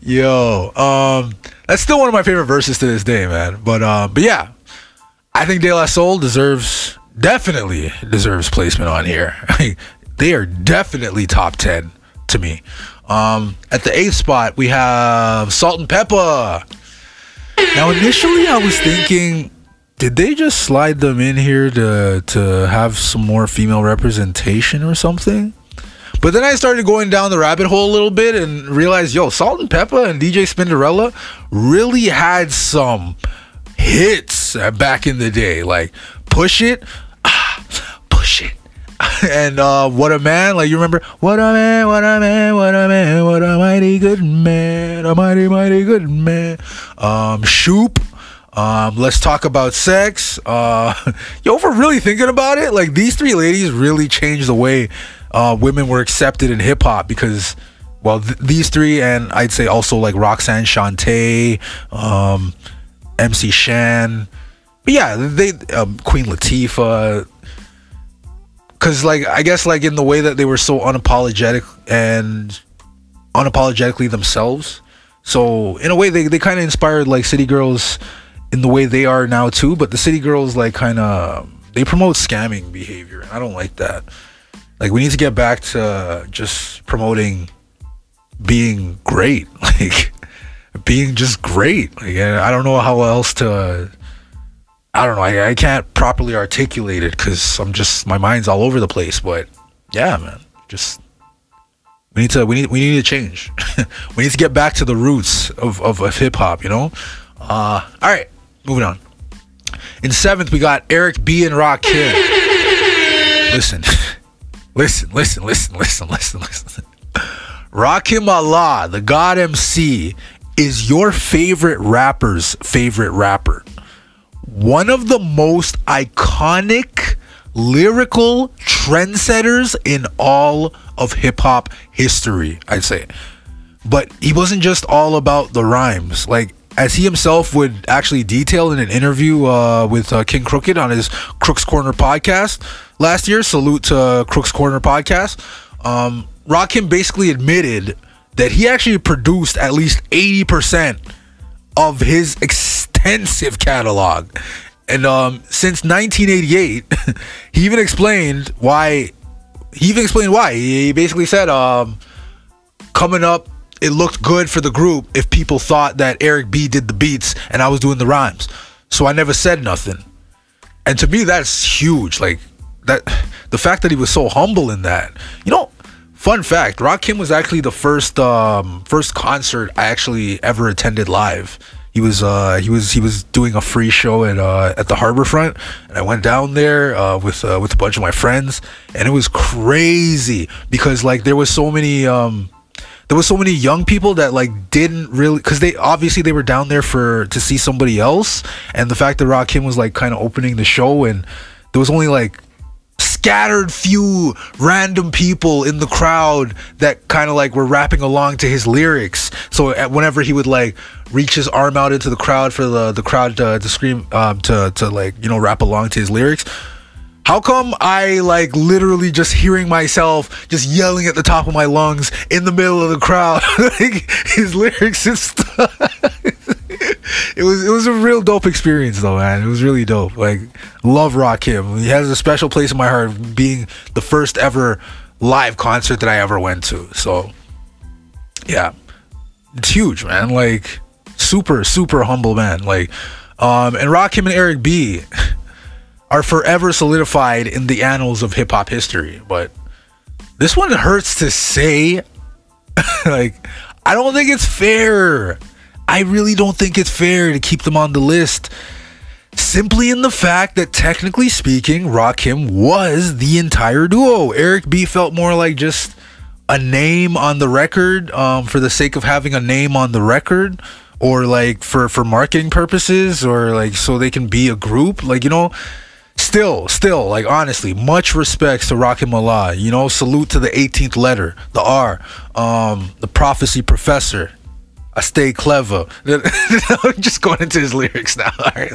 Yo, um, that's still one of my favorite verses to this day, man. But uh, but yeah, I think De La Soul deserves definitely deserves placement on here. they are definitely top 10 to me. Um, at the eighth spot, we have Salt-N-Pepa. Now, initially, I was thinking, did they just slide them in here to to have some more female representation or something? But then I started going down the rabbit hole a little bit and realized, yo, Salt-N-Pepa and DJ Spinderella really had some hits back in the day. Like Push It, ah, push it. and uh, what a man! Like you remember, what a man, what a man, what a man, what a mighty good man, a mighty mighty good man. Um, Shoop. Um, let's talk about sex. Uh, yo, if we're really thinking about it, like these three ladies really changed the way uh, women were accepted in hip hop because, well, th- these three, and I'd say also like Roxanne Shante, um, MC Shan, but yeah, they um, Queen Latifah. Cause like I guess like in the way that they were so unapologetic and unapologetically themselves. So in a way they, they kind of inspired like city girls in the way they are now too, but the city girls like kind of they promote scamming behavior, and I don't like that. Like we need to get back to just promoting being great, like being just great. Like I don't know how else to. I don't know. I, I can't properly articulate it because I'm just my mind's all over the place. But yeah, man, just we need to we need we need to change. we need to get back to the roots of of, of hip hop. You know. Uh, all right, moving on. In seventh, we got Eric B and Rakim. Listen, listen, listen, listen, listen, listen, listen. Rakim Allah, the God MC, is your favorite rapper's favorite rapper. One of the most iconic lyrical trendsetters in all of hip hop history, I'd say. But he wasn't just all about the rhymes. Like as he himself would actually detail in an interview uh, with uh, Kxng Crooked on his Crooks Corner podcast last year. Salute to Crooks Corner podcast. Um, Rakim basically admitted that he actually produced at least 80% of his extensive catalog. And um, since 1988, he even explained why. He even explained why. He basically said, um, coming up it looked good for the group if people thought that Eric B did the beats and I was doing the rhymes. So I never said nothing. And to me that's huge. Like that the fact that he was so humble in that. You know, fun fact, Rakim was actually the first um first concert I actually ever attended live. He was uh he was he was doing a free show at uh at the Harborfront and I went down there uh with uh, with a bunch of my friends and it was crazy because like there was so many um there was so many young people that like didn't really because they obviously they were down there for to see somebody else and the fact that Rakim was like kind of opening the show and there was only like scattered few random people in the crowd that kind of like were rapping along to his lyrics. So whenever he would like reach his arm out into the crowd for the the crowd to, to scream um, to to like you know rap along to his lyrics how come I like literally just hearing myself just yelling at the top of my lungs in the middle of the crowd? Like his lyrics and stuff it was it was a real dope experience though man. It was really dope. Like love Rock Rakim he has a special place in my heart being the first ever live concert that I ever went to. So yeah. It's huge man. Like super super humble man. Like um and Rakim and Eric B are forever solidified in the annals of hip hop history. But this one hurts to say. like, I don't think it's fair. I really don't think it's fair to keep them on the list. Simply in the fact that, technically speaking, Rakim was the entire duo. Eric B felt more like just a name on the record um, for the sake of having a name on the record or like for for marketing purposes or like so they can be a group like you know still, still, like honestly, much respects to Rakim Allah. You know, salute to the 18th letter, the R, um, the prophecy professor. I stay clever. Just going into his lyrics now. All right.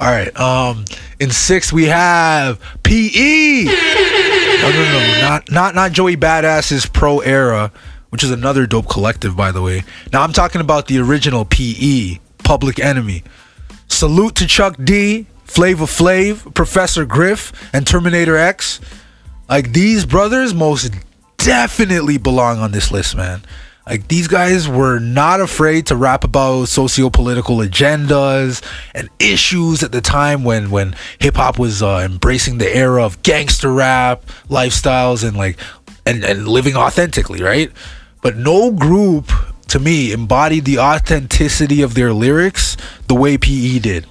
All right. Um, in six we have PE. No, no, no, not not not Joey Badass's Pro Era, which is another dope collective, by the way. Now I'm talking about the original PE, Public Enemy. Salute to Chuck D, Flavor Flav, Professor Griff, and Terminator X. Like these brothers most definitely belong on this list, man. Like these guys were not afraid to rap about socio-political agendas and issues at the time when when hip hop was uh, embracing the era of gangster rap lifestyles and like and, and living authentically, right? But no group to me embodied the authenticity of their lyrics the way PE did.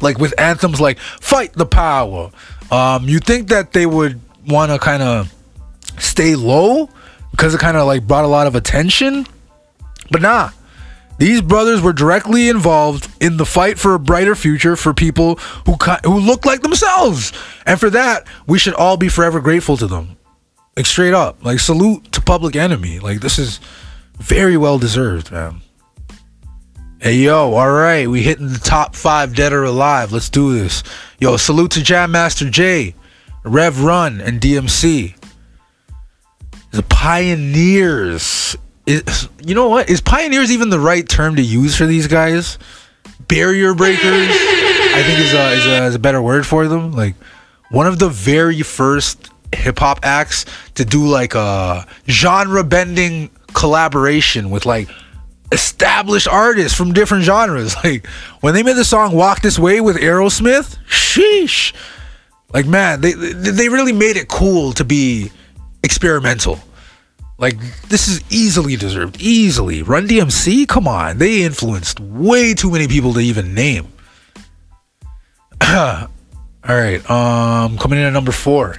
Like with anthems like Fight the Power, Um, you think that they would want to kind of stay low because it kind of like brought a lot of attention, but nah. These brothers were directly involved in the fight for a brighter future for people who who look like themselves, and for that we should all be forever grateful to them. Like straight up, like salute to Public Enemy. Like this is very well deserved, man. Hey yo, all right, we hitting the top five dead or alive. Let's do this. Yo, salute to Jam Master Jay, Rev Run, and DMC. The pioneers. Is, you know what? Is pioneers even the right term to use for these guys? Barrier breakers, I think is a, is a, is a better word for them. Like one of the very first hip hop acts to do like a genre bending collaboration with like established artists from different genres. Like when they made the song "Walk This Way" with Aerosmith, sheesh. Like man, they they really made it cool to be experimental. Like this is easily deserved, easily. Run DMC, come on, they influenced way too many people to even name. All right, um, coming in at number four.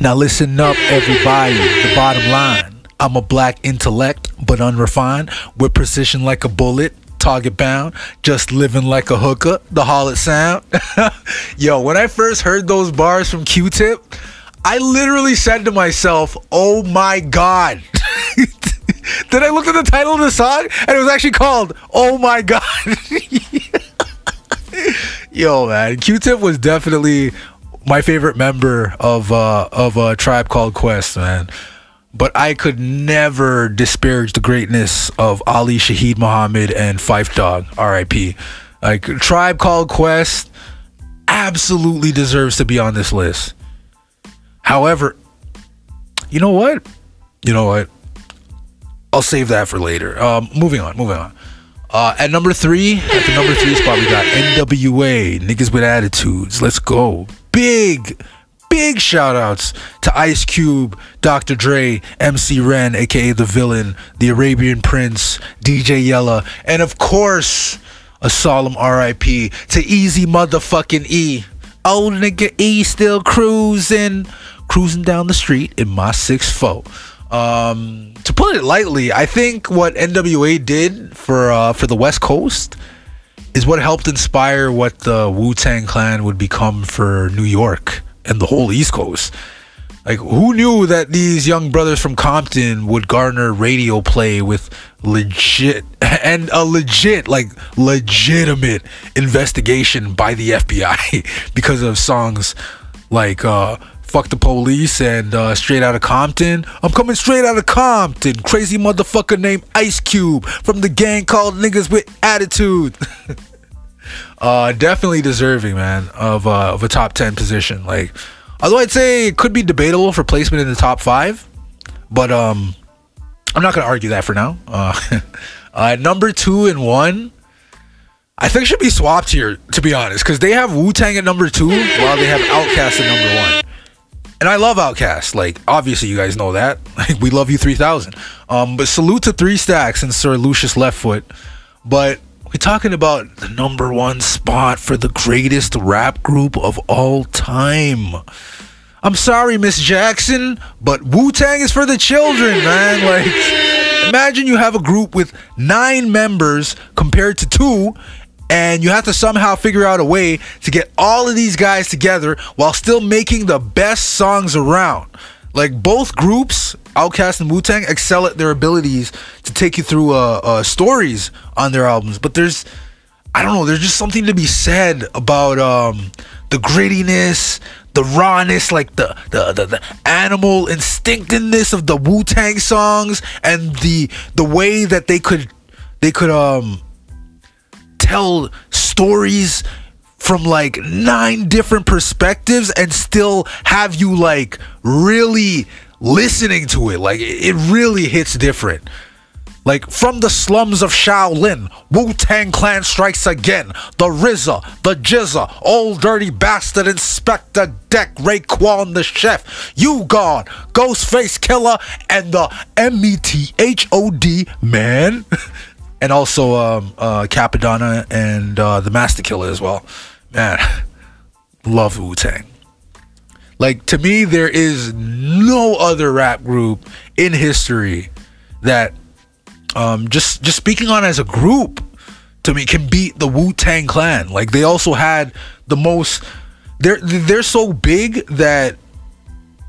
Now listen up, everybody. The bottom line. I'm a black intellect, but unrefined, with precision like a bullet, target bound, just living like a hooker, the Hollet sound. Yo, when I first heard those bars from Q Tip, I literally said to myself, oh my God. then I looked at the title of the song and it was actually called Oh My God. Yo, man, Q Tip was definitely my favorite member of uh of a tribe called Quest, man but I could never disparage the greatness of Ali Shaheed Muhammad and Phife Dawg, RIP. Like Tribe Called Quest absolutely deserves to be on this list. However, you know what? You know what? I'll save that for later. Um, moving on, moving on. Uh, at number three, at the number three spot, we got NWA, Niggas with Attitudes. Let's go. Big, big shout outs to Ice Cube, Dr. Dre, MC Ren, aka The Villain, The Arabian Prince, DJ Yella, and of course, a solemn RIP to Eazy Motherfucking E. Old nigga E still cruising, cruising down the street in my 6'4. Um, to put it lightly, I think what NWA did for uh, for the West Coast is what helped inspire what the Wu Tang Clan would become for New York and the whole East Coast. Like, who knew that these young brothers from Compton would garner radio play with legit and a legit, like, legitimate investigation by the FBI because of songs like uh, Fuck the Police and uh, Straight Out of Compton? I'm coming straight out of Compton. Crazy motherfucker named Ice Cube from the gang called Niggas with Attitude. uh, definitely deserving, man, of uh, of a top ten position. Like, although I'd say it could be debatable for placement in the top five, but um, I'm not gonna argue that for now. Uh, uh number two and one, I think should be swapped here, to be honest, because they have Wu Tang at number two while they have Outkast at number one. And I love Outkast. Like, obviously, you guys know that. Like, we love you 3000. Um, but salute to Three Stacks and Sir Lucius Leftfoot. But we're talking about the number one spot for the greatest rap group of all time. I'm sorry, Miss Jackson, but Wu Tang is for the children, man. Like, imagine you have a group with nine members compared to two, and you have to somehow figure out a way to get all of these guys together while still making the best songs around. Like both groups, Outkast and Wu Tang, excel at their abilities to take you through uh, uh, stories on their albums. But there's, I don't know, there's just something to be said about um, the grittiness, the rawness, like the the, the, the animal instinctiveness of the Wu Tang songs, and the the way that they could they could um tell stories from like nine different perspectives and still have you like really listening to it. Like it really hits different. Like from the slums of Shaolin, Wu Tang Clan strikes again. The RZA, the GZA, old dirty bastard Inspectah Deck, Raekwon the Chef, U-God, Ghostface Killah, and the M E T H O D man. and also um, uh, Cappadonna and uh, the Master Killer as well. Man, love Wu Tang. Like to me, there is no other rap group in history that um, just just speaking on as a group to me can beat the Wu Tang Clan. Like they also had the most. They're they're so big that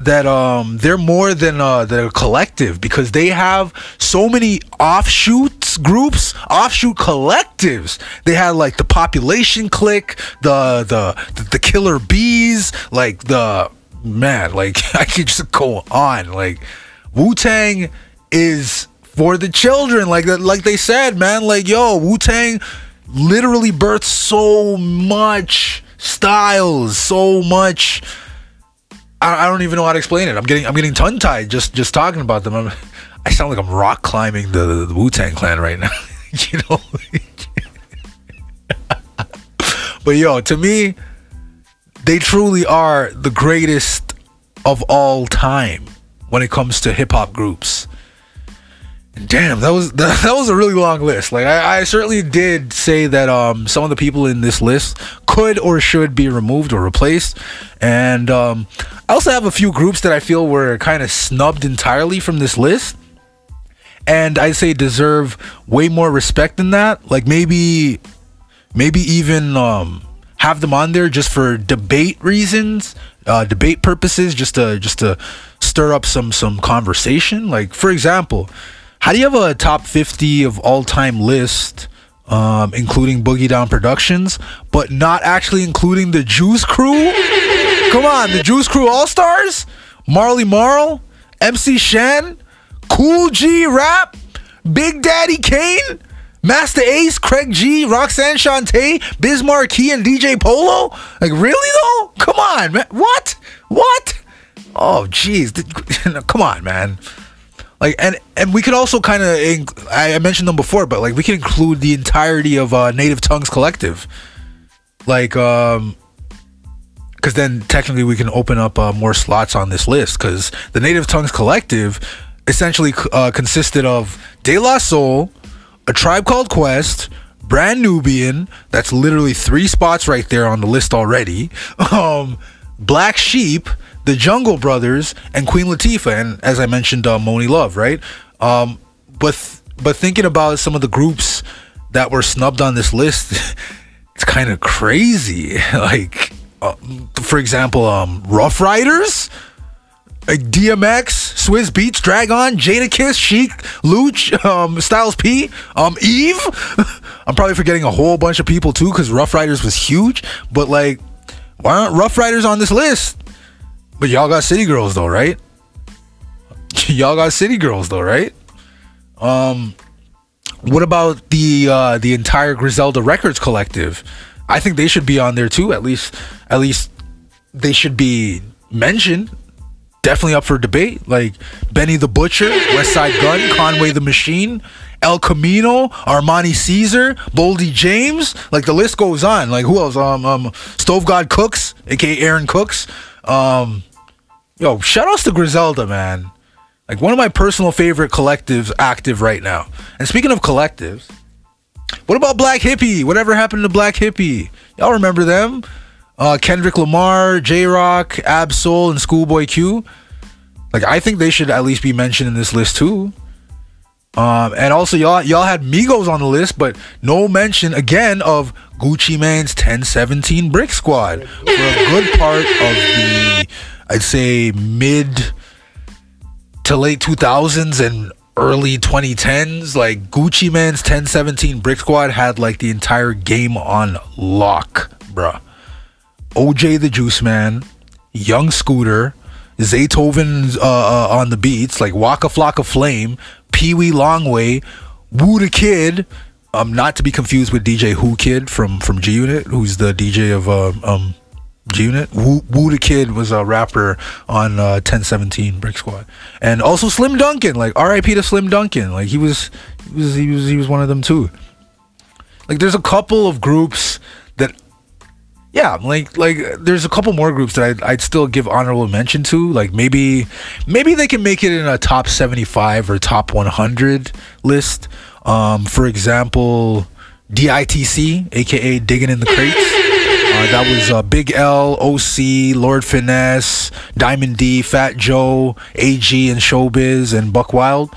that um they're more than uh a collective because they have so many offshoots groups offshoot collectives. They had like the population click the the the killer bees like the man like i could just go on. Like wu-tang is for the children. Like that like they said man like yo wu-tang literally birthed so much styles so much I, don't even know how to explain it. I'm getting I'm getting tongue tied just just talking about them. I'm, I sound like I'm rock climbing the, the Wu Tang Clan right now. you know. but yo, to me, they truly are the greatest of all time when it comes to hip hop groups. Damn, that was that, that was a really long list. Like I, I certainly did say that um, some of the people in this list could or should be removed or replaced, and um, I also have a few groups that I feel were kind of snubbed entirely from this list, and I say deserve way more respect than that. Like maybe, maybe even um, have them on there just for debate reasons, uh, debate purposes, just to just to stir up some some conversation. Like for example how do you have a top 50 of all time list, um, including Boogie Down Productions, but not actually including the Juice Crew? Come on, the Juice Crew All Stars? Marley Marl? MC Shan? Kool G Rap? Big Daddy Kane? Masta Ace, Craig G, Roxanne Shante, Biz Markie, and DJ Polo? Like, really though? Come on, man. What? What? Oh, jeez. Come on, man like and and we could also kind of I mentioned them before, but like we could include the entirety of uh, Native Tongues Collective, like um, because then technically we can open up uh, more slots on this list because the Native Tongues Collective essentially uh, consisted of De La Soul, a tribe called Quest. Brand Nubian, that's literally three spots right there on the list already. Um, Black Sheep, the Jungle Brothers, and Queen Latifah, and as I mentioned, uh, Monie Love, right? Um, but th- but thinking about some of the groups that were snubbed on this list, it's kind of crazy. like, uh, for example, um, Ruff Ryders. Like DMX, Swizz Beatz, Drag-On, Jadakiss, Sheek, Louch, um, Styles P, um, Eve. I'm probably forgetting a whole bunch of people too because Ruff Ryders was huge. But like, why aren't Ruff Ryders on this list? But y'all got City Girls though, right? y'all got City Girls though, right? Um, what about the uh, the entire Griselda Records collective? I think they should be on there too. At least, at least they should be mentioned. Definitely up for debate. Like Benny the Butcher, Westside Gun, Conway the Machine, El Camino, Armani Caesar, Boldy James. Like the list goes on. Like who else? Um, um, Stove God Cooks, aka Aaron Cooks. Um, yo, shout outs to Griselda, man. Like one of my personal favorite collectives active right now. And speaking of collectives, what about Black Hippy? Whatever happened to Black Hippy? Y'all remember them? Uh, Kendrick Lamar, Jay Rock, Ab-Soul, and Schoolboy Q. Like I think they should at least be mentioned in this list too. Um, and also y'all y'all had Migos on the list, but no mention again of Gucci Mane's 1017 Brick Squad for a good part of the I'd say mid to late 2000s and early 2010s. Like Gucci Mane's 1017 Brick Squad had like the entire game on lock, bruh. OJ the Juice Man, Young Scooter, Zaytoven uh, uh, on the beats, like Waka Flocka Flame, Pee Wee Longway, Woo the Kid, um, not to be confused with DJ Whoo Kid from from G Unit, who's the DJ of uh, um G Unit. Woo, Woo the Kid was a rapper on uh, 1017 Brick Squad, and also Slim Dunkin. Like R.I.P. to Slim Dunkin. Like he was, he was, he was, he was one of them too. Like there's a couple of groups that yeah, like like there's a couple more groups that I'd, I'd still give honorable mention to. Like maybe maybe they can make it in a top 75 or top 100 list. Um, for example, DITC, aka Digging in the Crates. Uh, that was uh, Big L, OC, Lord Finesse, Diamond D, Fat Joe, AG, and Showbiz, and Buck Wild.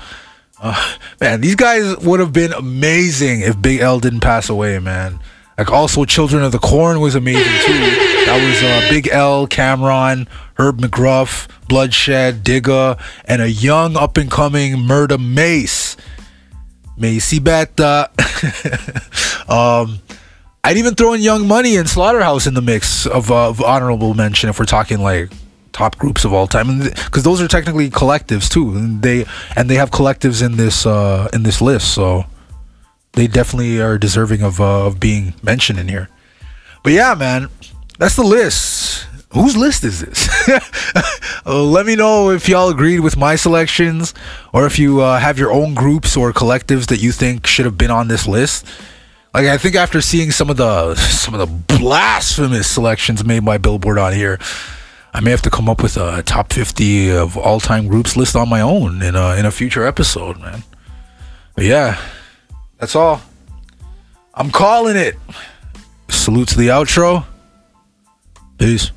Uh, man, these guys would have been amazing if Big L didn't pass away, man. Like also, Children of the Corn was amazing too. That was uh, Big L, Cam'ron, Herb McGruff, Bloodshed, Digga, and a young up and coming Murda Mase. Macy Beta. um, I'd even throw in Young Money and Slaughterhouse in the mix of, uh, of honorable mention if we're talking like top groups of all time, because those are technically collectives too, and they and they have collectives in this uh, in this list, so they definitely are deserving of uh, of being mentioned in here. But yeah, man, that's the list. Whose list is this? uh, let me know if y'all agreed with my selections, or if you uh, have your own groups or collectives that you think should have been on this list. Like I think after seeing some of the some of the blasphemous selections made by Billboard on here, I may have to come up with a top 50 of all-time groups list on my own in a in a future episode, man. But yeah, that's all. I'm calling it. Salute to the outro. Peace.